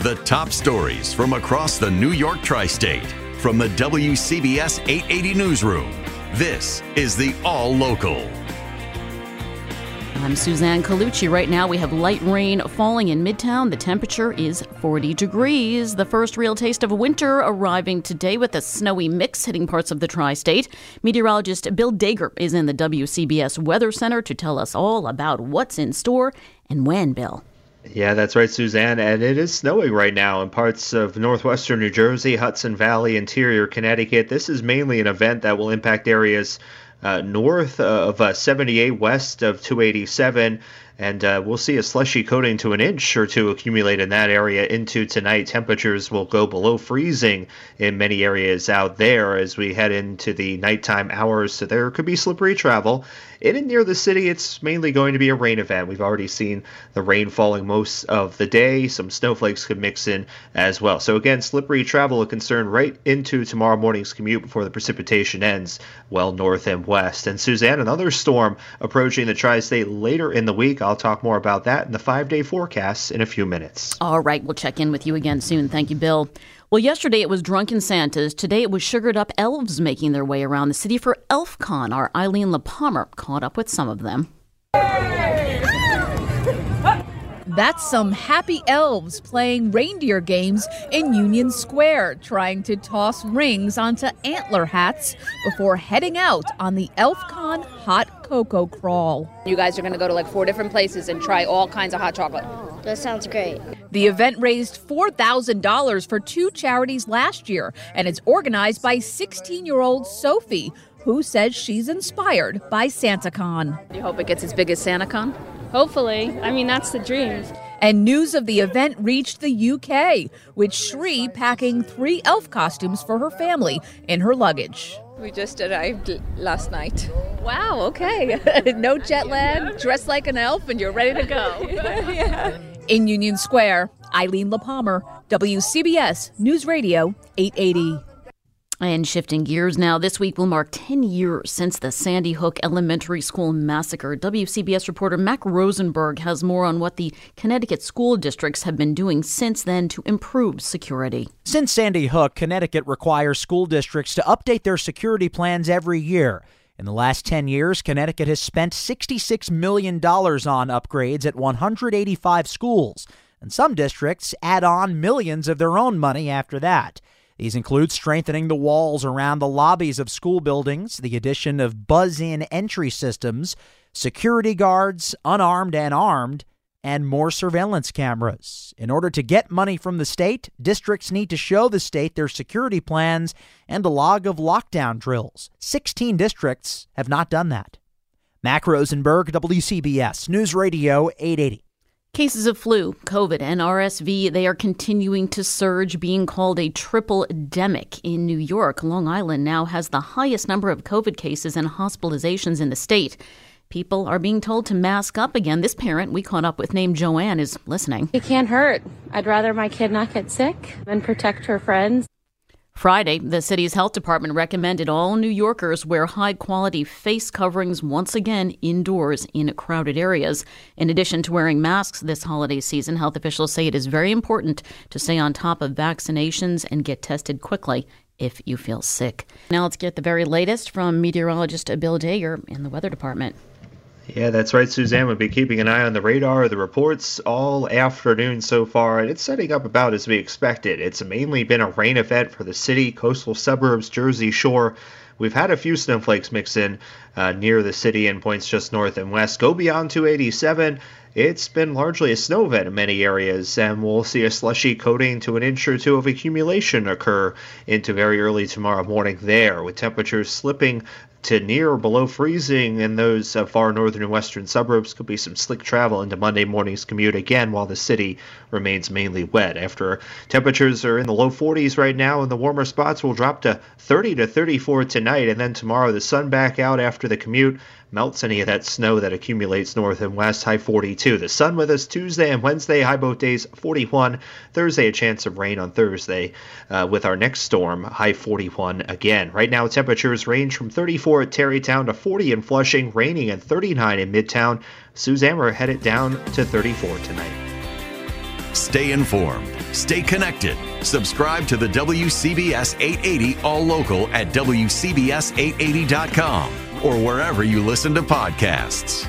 The top stories from across the New York tri state from the WCBS 880 Newsroom. This is the All Local. I'm Suzanne Colucci. Right now, we have light rain falling in Midtown. The temperature is 40 degrees. The first real taste of winter arriving today with a snowy mix hitting parts of the tri state. Meteorologist Bill Dager is in the WCBS Weather Center to tell us all about what's in store and when, Bill. Yeah, that's right, Suzanne. And it is snowing right now in parts of northwestern New Jersey, Hudson Valley, interior Connecticut. This is mainly an event that will impact areas uh, north of uh, 78 west of 287 and uh, we'll see a slushy coating to an inch or two accumulate in that area into tonight. Temperatures will go below freezing in many areas out there as we head into the nighttime hours, so there could be slippery travel. In and near the city, it's mainly going to be a rain event. We've already seen the rain falling most of the day. Some snowflakes could mix in as well. So, again, slippery travel a concern right into tomorrow morning's commute before the precipitation ends well north and west. And, Suzanne, another storm approaching the tri state later in the week. Talk more about that in the five day forecasts in a few minutes. All right, we'll check in with you again soon. Thank you, Bill. Well, yesterday it was drunken Santas. Today it was sugared up elves making their way around the city for ElfCon. Our Eileen LaPalmer caught up with some of them. That's some happy elves playing reindeer games in Union Square, trying to toss rings onto antler hats before heading out on the ElfCon Hot Cocoa Crawl. You guys are going to go to like four different places and try all kinds of hot chocolate. That sounds great. The event raised $4,000 for two charities last year, and it's organized by 16 year old Sophie, who says she's inspired by SantaCon. You hope it gets as big as SantaCon? Hopefully. I mean, that's the dream. And news of the event reached the UK, with Shri packing three elf costumes for her family in her luggage. We just arrived last night. Wow, okay. no jet lag, dressed like an elf, and you're ready to go. yeah. In Union Square, Eileen LaPalmer, WCBS News Radio 880. And shifting gears now, this week will mark 10 years since the Sandy Hook Elementary School massacre. WCBS reporter Mac Rosenberg has more on what the Connecticut school districts have been doing since then to improve security. Since Sandy Hook, Connecticut requires school districts to update their security plans every year. In the last 10 years, Connecticut has spent $66 million on upgrades at 185 schools, and some districts add on millions of their own money after that. These include strengthening the walls around the lobbies of school buildings, the addition of buzz in entry systems, security guards, unarmed and armed, and more surveillance cameras. In order to get money from the state, districts need to show the state their security plans and a log of lockdown drills. 16 districts have not done that. Mac Rosenberg, WCBS News Radio 880. Cases of flu, COVID, and RSV, they are continuing to surge, being called a triple demic in New York. Long Island now has the highest number of COVID cases and hospitalizations in the state. People are being told to mask up again. This parent we caught up with named Joanne is listening. It can't hurt. I'd rather my kid not get sick and protect her friends. Friday, the city's health department recommended all New Yorkers wear high quality face coverings once again indoors in crowded areas. In addition to wearing masks this holiday season, health officials say it is very important to stay on top of vaccinations and get tested quickly if you feel sick. Now let's get the very latest from meteorologist Bill Dager in the weather department. Yeah, that's right. Suzanne would be keeping an eye on the radar, the reports all afternoon so far, and it's setting up about as we expected. It's mainly been a rain event for the city, coastal suburbs, Jersey Shore. We've had a few snowflakes mix in uh, near the city and points just north and west. Go beyond 287. It's been largely a snow event in many areas, and we'll see a slushy coating to an inch or two of accumulation occur into very early tomorrow morning there, with temperatures slipping to near or below freezing in those uh, far northern and western suburbs. Could be some slick travel into Monday morning's commute again while the city remains mainly wet. After temperatures are in the low 40s right now, and the warmer spots will drop to 30 to 34 tonight, and then tomorrow the sun back out after the commute melts any of that snow that accumulates north and west, high 42. The sun with us Tuesday and Wednesday, high both days 41. Thursday, a chance of rain on Thursday uh, with our next storm, high 41 again. Right now, temperatures range from 34 at Tarrytown to 40 in Flushing, raining at 39 in Midtown. Suzanne, we're headed down to 34 tonight. Stay informed. Stay connected. Subscribe to the WCBS 880 All Local at WCBS880.com or wherever you listen to podcasts.